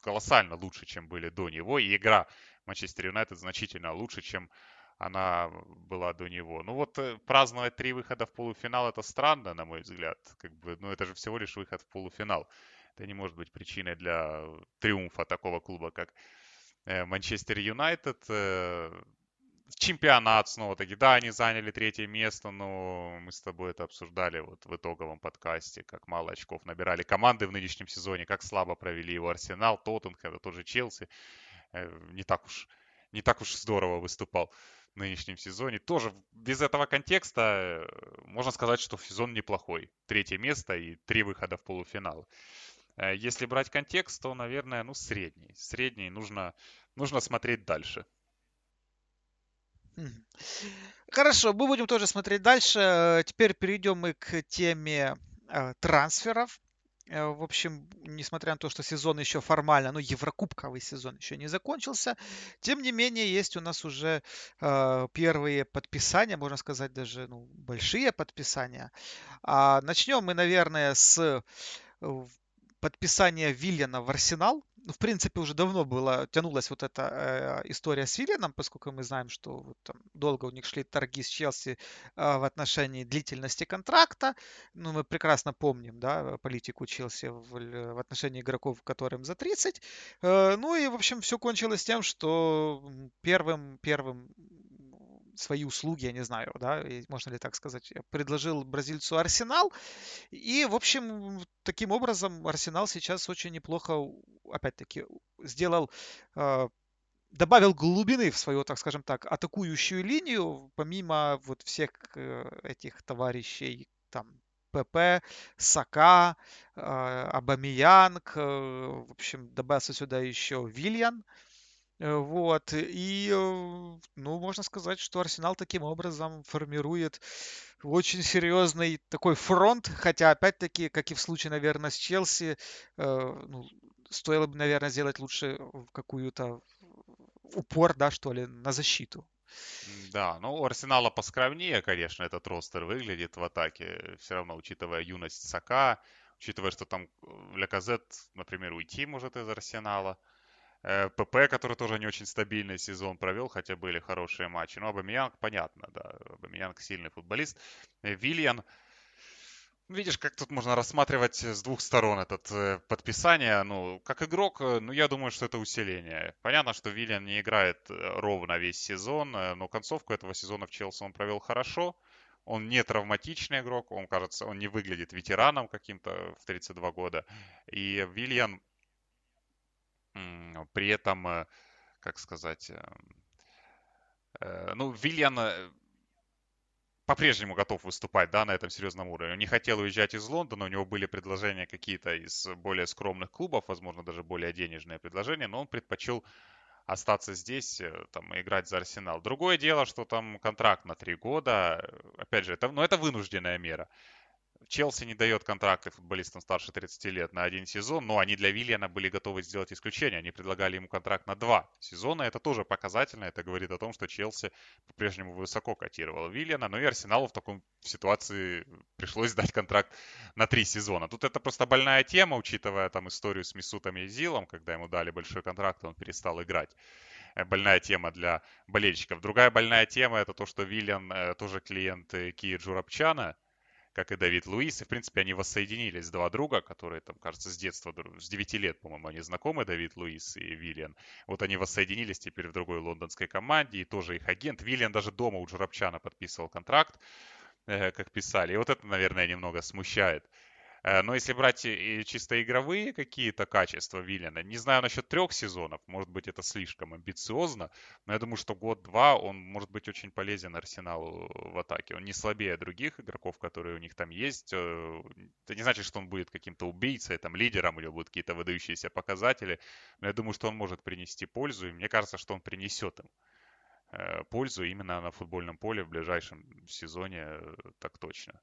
колоссально лучше, чем были до него. И игра Манчестер Юнайтед значительно лучше, чем она была до него. Ну вот э, праздновать три выхода в полуфинал это странно, на мой взгляд. Как бы, ну это же всего лишь выход в полуфинал. Это не может быть причиной для триумфа такого клуба, как э, Манчестер Юнайтед. Чемпионат снова-таки. Да, они заняли третье место, но мы с тобой это обсуждали вот в итоговом подкасте, как мало очков набирали команды в нынешнем сезоне, как слабо провели его Арсенал, Тоттенхэм, тот же Челси. Э, не так уж, не так уж здорово выступал в нынешнем сезоне. Тоже без этого контекста э, можно сказать, что сезон неплохой. Третье место и три выхода в полуфинал. Э, если брать контекст, то, наверное, ну, средний. Средний нужно, нужно смотреть дальше. Хорошо, мы будем тоже смотреть дальше. Теперь перейдем мы к теме э, трансферов. Э, в общем, несмотря на то, что сезон еще формально, ну, еврокубковый сезон еще не закончился, тем не менее, есть у нас уже э, первые подписания, можно сказать, даже ну, большие подписания. А, начнем мы, наверное, с э, подписания Виллиана в Арсенал в принципе, уже давно была, тянулась вот эта э, история с Виллианом, поскольку мы знаем, что вот, там, долго у них шли торги с Челси э, в отношении длительности контракта. Ну, мы прекрасно помним, да, политику Челси в, в отношении игроков, которым за 30. Э, ну и, в общем, все кончилось тем, что первым, первым свои услуги, я не знаю, да, можно ли так сказать, предложил бразильцу Арсенал. И, в общем, таким образом Арсенал сейчас очень неплохо, опять-таки, сделал а, добавил глубины в свою, так скажем так, атакующую линию, помимо вот всех э, этих товарищей, там, ПП, Сака, Абамиянг, в общем, добавился сюда еще Вильян, вот, и, ну, можно сказать, что Арсенал таким образом формирует очень серьезный такой фронт, хотя, опять-таки, как и в случае, наверное, с Челси, ну, стоило бы, наверное, сделать лучше какую-то упор, да, что ли, на защиту. Да, ну у Арсенала поскромнее, конечно, этот ростер выглядит в атаке. Все равно, учитывая юность Сака, учитывая, что там Леказет, например, уйти может из Арсенала. Э, ПП, который тоже не очень стабильный сезон провел, хотя были хорошие матчи. Ну, Абамиянг, понятно, да. Абамиянг сильный футболист. Э, Вильян, Видишь, как тут можно рассматривать с двух сторон это э, подписание. Ну, как игрок, э, ну, я думаю, что это усиление. Понятно, что Виллиан не играет э, ровно весь сезон, но концовку этого сезона в Челси он провел хорошо. Он не травматичный игрок, он, кажется, он не выглядит ветераном каким-то в 32 года. И Вильян при этом, как сказать, ну, Вильян по-прежнему готов выступать, да, на этом серьезном уровне. Он не хотел уезжать из Лондона, у него были предложения какие-то из более скромных клубов, возможно, даже более денежные предложения, но он предпочел остаться здесь, э, там, играть за Арсенал. Другое дело, что там контракт на три года, опять же, это, но это вынужденная мера. Челси не дает контракты футболистам старше 30 лет на один сезон, но они для Вильяна были готовы сделать исключение. Они предлагали ему контракт на два сезона. Это тоже показательно. Это говорит о том, что Челси по-прежнему высоко котировал Вильяна. Но и Арсеналу в таком ситуации пришлось дать контракт на три сезона. Тут это просто больная тема, учитывая там историю с Мисутом Зилом, когда ему дали большой контракт, он перестал играть э, больная тема для болельщиков. Другая больная тема это то, что Вильян э, тоже клиент э, Кии Джурапчана, как и Давид Луис. И, в принципе, они воссоединились, два друга, которые, там, кажется, с детства, с 9 лет, по-моему, они знакомы, Давид Луис и Виллиан. Вот они воссоединились теперь в другой лондонской команде, и тоже их агент. Виллиан даже дома у Джурабчана подписывал контракт, э, как писали. И вот это, наверное, немного смущает. Э, но если брать чисто игровые какие-то качества Виллиана, не знаю насчет трех сезонов, может быть это слишком амбициозно, но я думаю, что год-два он может быть очень полезен Арсеналу в атаке. Он не слабее других игроков, которые у них там есть. Э, это не значит, что он будет каким-то убийцей, там, лидером, у него будут какие-то выдающиеся показатели, но я думаю, что он может принести пользу, и мне кажется, что он принесет им э, пользу именно на футбольном поле в ближайшем сезоне, так точно.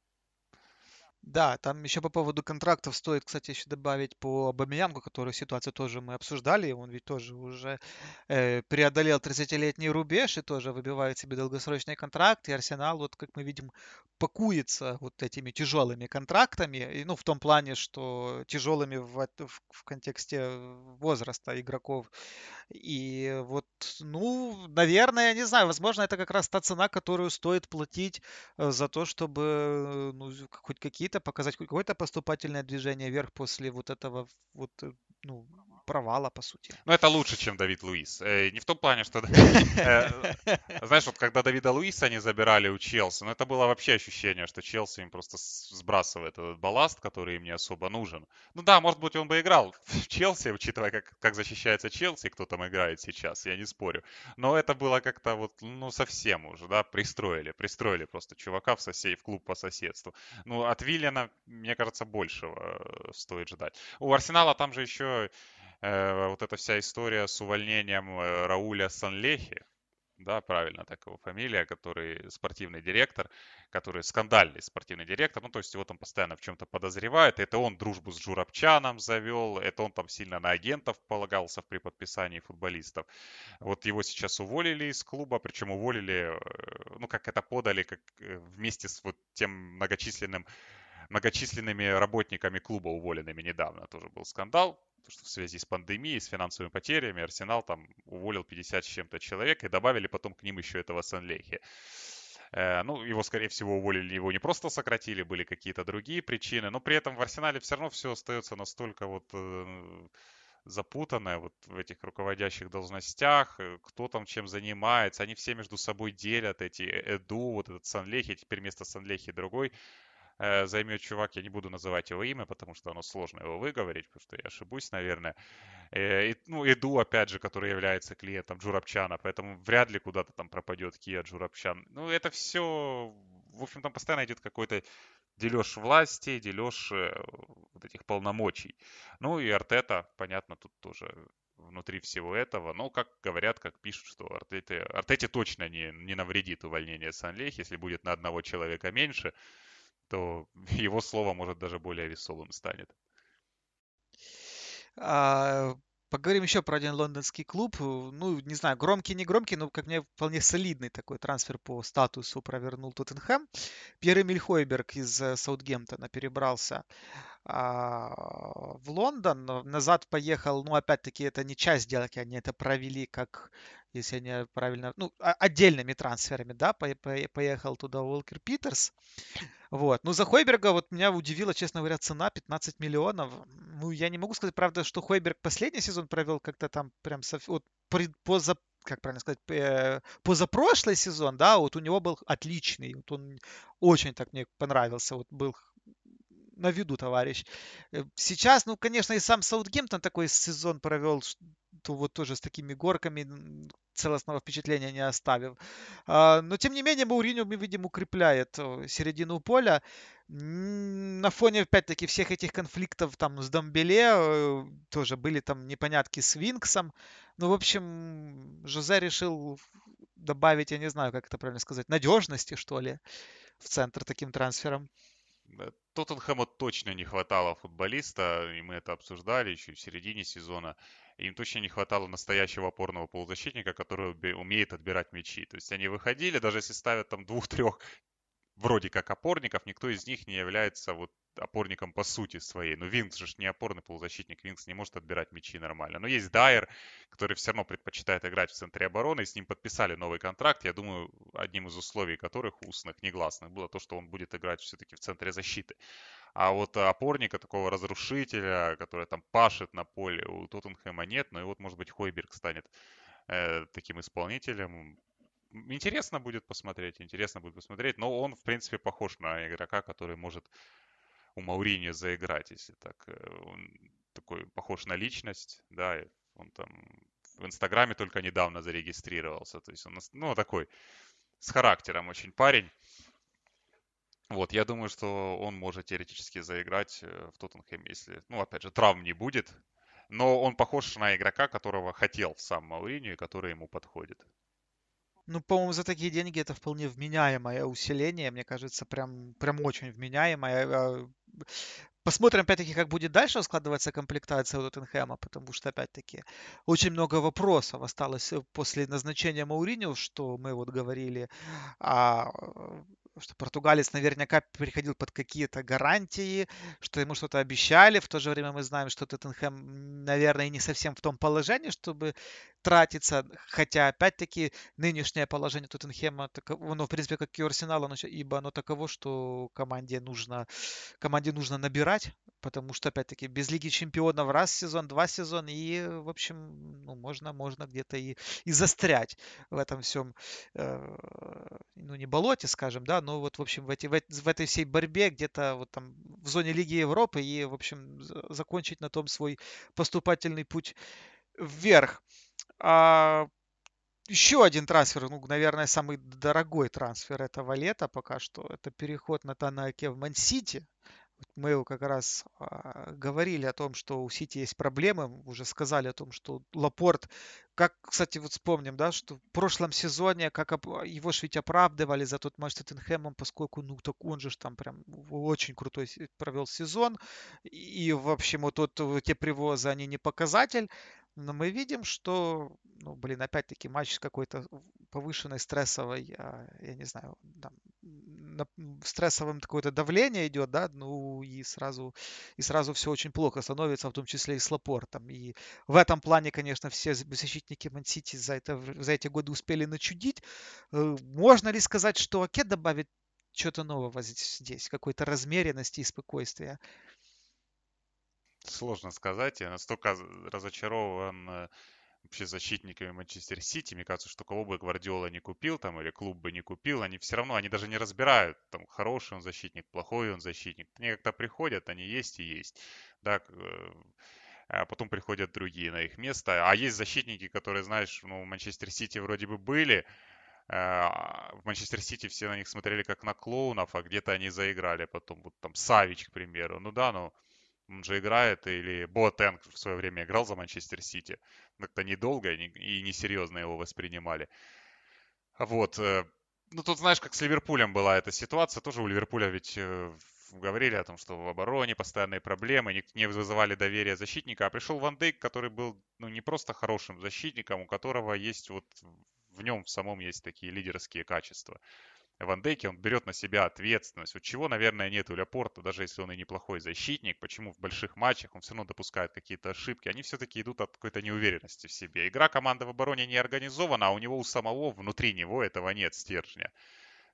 Да, там еще по поводу контрактов стоит, кстати, еще добавить по Абамиянгу, которую ситуацию тоже мы обсуждали. Он ведь тоже уже э, преодолел 30-летний рубеж и тоже выбивает себе долгосрочный контракт. И Арсенал, вот как мы видим, пакуется вот этими тяжелыми контрактами. И, ну, в том плане, что тяжелыми в, в, в контексте возраста игроков. И вот, ну, наверное, я не знаю, возможно, это как раз та цена, которую стоит платить э, за то, чтобы ну, хоть какие-то показать какое-то поступательное движение вверх после вот этого вот, э, ну, провала, по сути. Ну, это лучше, чем Давид Луис. Э, не в том плане, что... Э, (laughs) знаешь, вот когда Давида Луиса они забирали у Челси, ну, это было вообще ощущение, что Челси им просто сбрасывает этот балласт, который им не особо нужен. Ну да, может быть, он бы играл (laughs) в Челси, учитывая, как, как защищается Челси, кто там играет сейчас, я не спорю. Но это было как-то вот, ну, совсем уже, да, пристроили, пристроили просто чувака в, сосед, в клуб по соседству. Ну, от Виллиана, мне кажется, большего э, стоит ждать. У Арсенала там же еще вот эта вся история с увольнением э, Рауля Санлехи, да, правильно так его фамилия, который спортивный директор, который скандальный спортивный директор, ну, то есть его там постоянно в чем-то подозревают, это он дружбу с Джурабчаном завел, это он там сильно на агентов полагался при подписании футболистов. Вот его сейчас уволили из клуба, причем уволили, э, ну, как это подали, как э, вместе с вот тем многочисленным многочисленными работниками клуба, уволенными недавно, тоже был скандал что в связи с пандемией, с финансовыми потерями Арсенал там уволил 50 с чем-то человек и добавили потом к ним еще этого Санлехи. Э, ну, его, скорее всего, уволили, его не просто сократили, были какие-то другие причины, но при этом в Арсенале все равно все остается настолько вот э, запутанное вот в этих руководящих должностях, э, кто там чем занимается, они все между собой делят эти Эду, вот этот Санлехи, теперь вместо Санлехи другой займет чувак, я не буду называть его имя, потому что оно сложно его выговорить, потому что я ошибусь, наверное. Э, и, ну, Иду, опять же, который является клиентом Джурапчана, поэтому вряд ли куда-то там пропадет Кия Джурапчан. Ну, это все, в общем, там постоянно идет какой-то дележ власти, дележ э, вот этих полномочий. Ну и Артета, понятно, тут тоже внутри всего этого. Но, как говорят, как пишут, что Артете, Артете точно не, не навредит увольнение Санлех. Если будет на одного человека меньше, то (laughs) его слово, может, даже более весовым станет. А, Поговорим еще про один лондонский клуб. Ну, не знаю, громкий, не громкий, но, как мне, вполне солидный такой трансфер по статусу провернул Тоттенхэм. Пьер Эмиль Хойберг из э, Саутгемптона перебрался а, в Лондон. Назад поехал, ну, опять-таки, это не часть сделки, они это провели как, если я правильно, ну, отдельными трансферами, да, поехал туда Уолкер Питерс. Вот. Ну, за Хойберга вот меня удивила, честно говоря, цена 15 миллионов. Ну, я не могу сказать, правда, что Хойберг последний сезон провел как-то там прям со, вот, поза, как правильно сказать, э, позапрошлый сезон, да, вот у него был отличный, вот он очень так мне понравился, вот был на виду товарищ. Э, сейчас, ну, конечно, и сам Саутгемптон такой сезон провел, то вот тоже с такими горками целостного впечатления не оставив. А, но, тем не менее, Мауриню, мы видим, укрепляет э, середину поля. На фоне, опять-таки, всех этих конфликтов там с Домбеле, э, тоже были там непонятки с Винксом. Ну, в общем, Жозе решил добавить, я не знаю, как это правильно сказать, надежности, что ли, в центр таким трансфером. Тоттенхэму точно не хватало футболиста, и мы это обсуждали еще в середине сезона. Им точно не хватало настоящего опорного полузащитника, который умеет отбирать мячи. То есть они выходили, даже если ставят там двух-трех вроде как опорников, никто из них не является вот опорником по сути своей. Но Винкс же не опорный полузащитник, Винкс не может отбирать мячи нормально. Но есть Дайер, который все равно предпочитает играть в центре обороны, и с ним подписали новый контракт. Я думаю, одним из условий которых устных, негласных, было то, что он будет играть все-таки в центре защиты. А вот опорника, такого разрушителя, который там пашет на поле, у Тоттенхэма нет. Но и вот, может быть, Хойберг станет э, таким исполнителем интересно будет посмотреть, интересно будет посмотреть. Но он, в принципе, похож на игрока, который может у Маурини заиграть, если так. Э, он такой похож на личность, да, он там в Инстаграме только недавно зарегистрировался. То есть он, ну, такой с характером очень парень. Вот, я думаю, что он может теоретически заиграть э, в Тоттенхэме, если, ну, опять же, травм не будет. Но он похож на игрока, которого хотел сам Мауринio и который ему подходит. Ну, по-моему, за такие деньги это вполне вменяемое усиление. Мне кажется, прям, прям очень вменяемое. А, посмотрим, опять-таки, как будет дальше складываться комплектация у Тоттенхэма, потому что, опять-таки, очень много вопросов осталось э, после назначения Мауринio, что мы вот говорили о что португалец наверняка приходил под какие-то гарантии, что ему что-то обещали. В то же время мы знаем, что Тоттенхэм, наверное, не совсем в том положении, чтобы тратиться. Хотя, опять-таки, нынешнее положение Тоттенхэма, оно, в принципе, как и у Арсенала, ибо оно таково, что команде нужно, команде нужно набирать, потому что, опять-таки, без Лиги Чемпионов раз сезон, два сезона, и, в общем, ну, можно, можно где-то и, и застрять в этом всем, э, ну, не болоте, скажем, да, но вот, в общем, в, эти, в, в этой всей борьбе где-то вот там в зоне Лиги Европы и, в общем, закончить на том свой поступательный путь вверх. А, еще один трансфер, ну, наверное, самый дорогой трансфер этого лета пока что, это переход на Танаке в Ман-Сити. Мы как раз а, говорили о том, что у Сити есть проблемы, уже сказали о том, что Лапорт, как, кстати, вот вспомним, да, что в прошлом сезоне, как его же ведь оправдывали за тот матч с Тоттенхэмом, поскольку, ну, так он же там прям очень крутой провел сезон, и, в общем, вот тот, те привозы, они не показатель, но мы видим, что, ну, блин, опять-таки матч с какой-то повышенной стрессовой, а, я не знаю, там, стрессовым какое-то давление идет, да, ну и сразу, и сразу все очень плохо становится, в том числе и с Лапортом. И в этом плане, конечно, все защитники Мансити за, это, за эти годы успели начудить. Э, можно ли сказать, что Аке добавит что-то нового здесь, какой-то размеренности и спокойствия? Сложно сказать. Я настолько разочарован э, вообще защитниками Манчестер Сити. Мне кажется, что кого бы Гвардиола не купил там или клуб бы не купил, они все равно, они даже не разбирают, там, хороший он защитник, плохой он защитник. Они как-то приходят, они есть и есть. Да, э, а потом приходят другие на их место. А есть защитники, которые, знаешь, ну, в Манчестер Сити вроде бы были, в Манчестер Сити все на них смотрели как на клоунов, а где-то они заиграли потом. Вот там Савич, к примеру. Ну да, ну он же играет, или Боатенг в свое время играл за Манчестер Сити. Как-то недолго и несерьезно его воспринимали. Вот. Э, ну, тут знаешь, как с Ливерпулем была эта ситуация. Тоже у Ливерпуля ведь э, говорили о том, что в обороне постоянные проблемы, не, вызывали доверия защитника. А пришел Ван Дейк, который был ну, не просто хорошим защитником, у которого есть вот в нем в самом есть такие лидерские качества. Ван Дейке, он берет на себя ответственность, вот чего, наверное, нет у Ляпорта, даже если он и неплохой защитник, почему в больших матчах он все равно допускает какие-то ошибки, они все-таки идут от какой-то неуверенности в себе. Игра команды в обороне не организована, а у него у самого внутри него этого нет стержня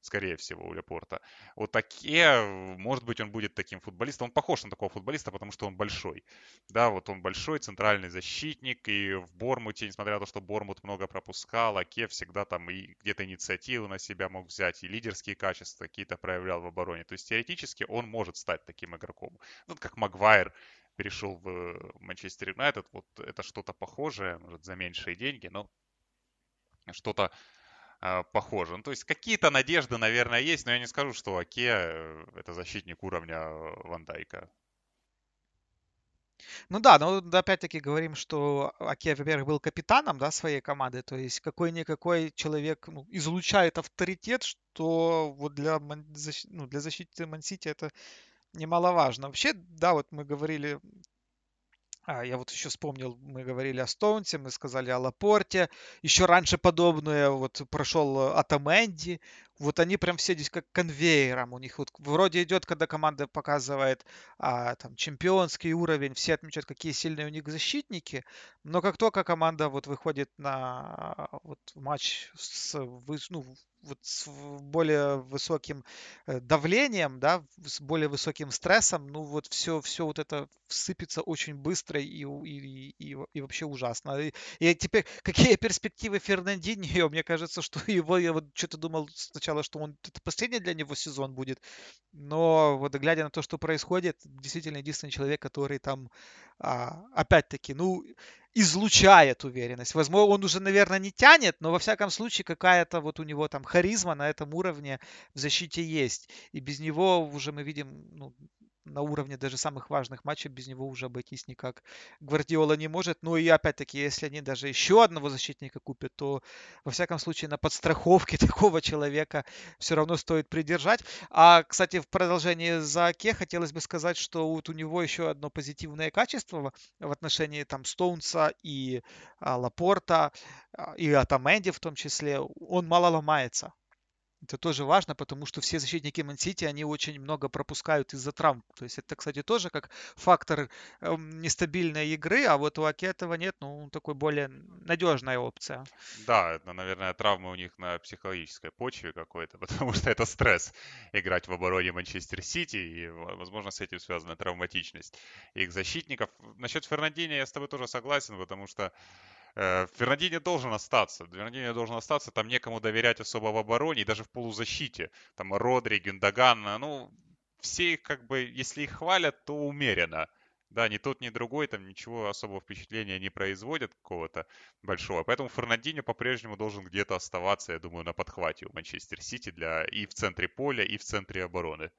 скорее всего, у Лепорта. Вот такие, может быть, он будет таким футболистом. Он похож на такого футболиста, потому что он большой. Да, вот он большой, центральный защитник, и в Бормуте, несмотря на то, что Бормут много пропускал, Аке всегда там и где-то инициативу на себя мог взять, и лидерские качества какие-то проявлял в обороне. То есть теоретически он может стать таким игроком. Ну, как Магуайр перешел в Манчестер Юнайтед, вот это что-то похожее, может, за меньшие деньги, но что-то похоже. Ну, то есть какие-то надежды, наверное, есть, но я не скажу, что Аке э, это защитник уровня э, Ван Дайка. Ну да, но опять-таки говорим, что Аке, во-первых, был капитаном да, своей команды, то есть какой-никакой человек ну, излучает авторитет, что вот для, ну, для защиты Мансити это немаловажно. Вообще, да, вот мы говорили а, я вот еще вспомнил, мы говорили о Стоунсе, мы сказали о Лапорте. Еще раньше подобное вот прошел Атамэнди. Вот они прям все здесь как конвейером. У них вот вроде идет, когда команда показывает а, там чемпионский уровень, все отмечают, какие сильные у них защитники. Но как только команда вот выходит на вот матч с, ну, вот с более высоким э, давлением, да, с более высоким стрессом, ну вот все, все вот это всыпется очень быстро и, и, и, и вообще ужасно. И, и теперь (laughs) какие перспективы Фернандиньо? Мне кажется, что его, я вот что-то думал сначала, что он это последний для него сезон будет, но вот глядя на то, что происходит, действительно единственный человек, который там а, опять-таки, ну, излучает уверенность. Возможно, он уже, наверное, не тянет, но во всяком случае какая-то вот у него там харизма на этом уровне в защите есть. И без него уже мы видим ну, на уровне даже самых важных матчей без него уже обойтись никак Гвардиола не может. Ну и опять-таки, если они даже еще одного защитника купят, то во всяком случае на подстраховке (laughs) такого человека все равно стоит придержать. А, кстати, в продолжении за Аке хотелось бы сказать, что вот у него еще одно позитивное качество в отношении там Стоунса и а, Лапорта а, и Атаменди в том числе. Он мало ломается. Это тоже важно, потому что все защитники Мансити, они очень много пропускают из-за травм. То есть это, кстати, тоже как фактор э, нестабильной игры, а вот у Аки этого нет, ну, такой более надежная опция. Да, это, наверное, травмы у них на психологической почве какой-то, (laughs) потому что это стресс играть в обороне Манчестер Сити, и, возможно, с этим связана травматичность их защитников. Насчет Фернандини я с тобой тоже согласен, потому что Фернандини должен остаться. Фернандини должен остаться. Там некому доверять особо в обороне и даже в полузащите. Там Родри, Гюндаган. Ну, все как бы, если их хвалят, то умеренно. Да, ни тот, ни другой там ничего особого впечатления не производят какого-то большого. Поэтому Фернандинho по-прежнему должен где-то оставаться, я думаю, на подхвате у Манчестер Сити для и в центре поля, и в центре обороны.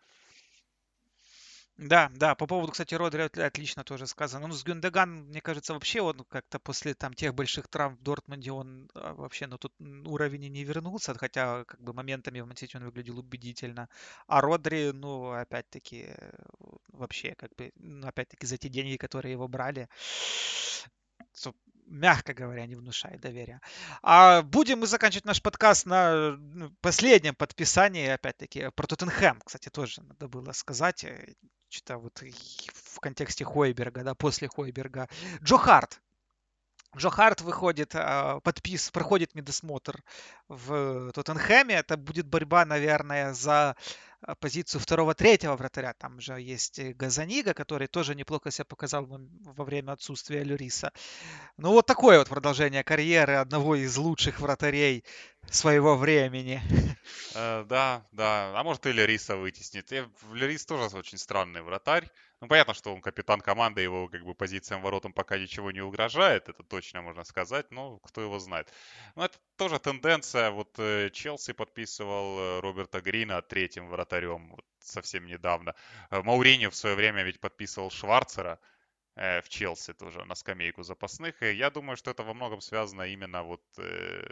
Да, да, по поводу, кстати, Родри отлично тоже сказано. Ну, с Гюндаган, мне кажется, вообще он как-то после там тех больших травм в Дортмунде он а, вообще на тот уровень и не вернулся, хотя как бы моментами в Мансити он выглядел убедительно. А Родри, ну, опять-таки, вообще как бы, ну, опять-таки за те деньги, которые его брали, мягко говоря, не внушает доверия. А будем мы заканчивать наш подкаст на ну, последнем подписании, опять-таки, про Тоттенхэм. Кстати, тоже надо было сказать, э, что-то вот в контексте Хойберга, да, после Хойберга. Джо Харт. Джо Харт выходит, а, подпис, проходит медосмотр в Тоттенхэме. Это будет борьба, наверное, за позицию второго-третьего вратаря. Там же есть Газанига, который тоже неплохо себя показал во время отсутствия Люриса. Ну, вот такое вот продолжение карьеры одного из лучших вратарей своего времени. Э, да, да. А может и Лериса вытеснит. И Лерис тоже очень странный вратарь. Ну, понятно, что он капитан команды, его как бы позициям воротам пока ничего не угрожает, это точно можно сказать, но кто его знает. Но это тоже тенденция. Вот э, Челси подписывал э, Роберта Грина третьим вратарем вот, совсем недавно. Мауриньо в свое время ведь подписывал Шварцера, Э, в Челси тоже на скамейку запасных. И я думаю, что это во многом связано именно вот э,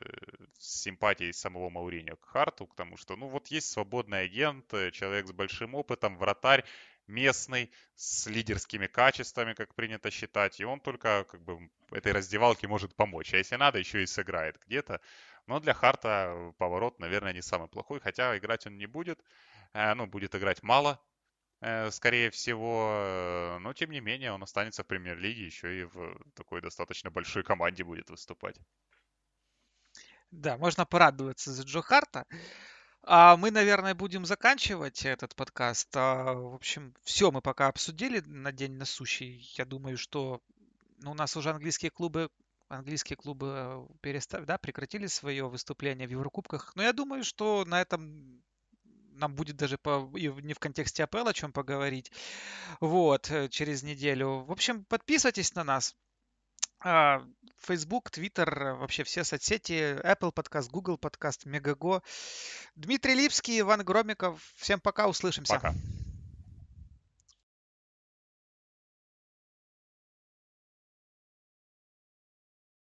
с симпатией самого Мауриньо к Харту, потому что, ну, вот есть свободный агент, э, человек с большим опытом, вратарь, местный, с лидерскими качествами, как принято считать, и он только как бы этой раздевалке может помочь, а если надо, еще и сыграет где-то. Но для Харта поворот, наверное, не самый плохой, хотя играть он не будет, ну, будет играть мало, Э, скорее всего, э, но тем не менее он останется в премьер-лиге, еще и в такой достаточно большой команде будет выступать. Да, можно порадоваться за Джо Харта. А мы, наверное, будем заканчивать этот подкаст. А, в общем, все мы пока обсудили на день насущий. Я думаю, что ну, у нас уже английские клубы английские клубы перестав, да, прекратили свое выступление в Еврокубках. Но я думаю, что на этом нам будет даже по, и не в контексте АПЛ о чем поговорить. Вот, э, через неделю. В общем, подписывайтесь на нас. Facebook, Twitter, вообще все соцсети, Apple подкаст, Google подкаст, Мегаго. Дмитрий Липский, Иван Громиков. Всем пока, услышимся. Пока.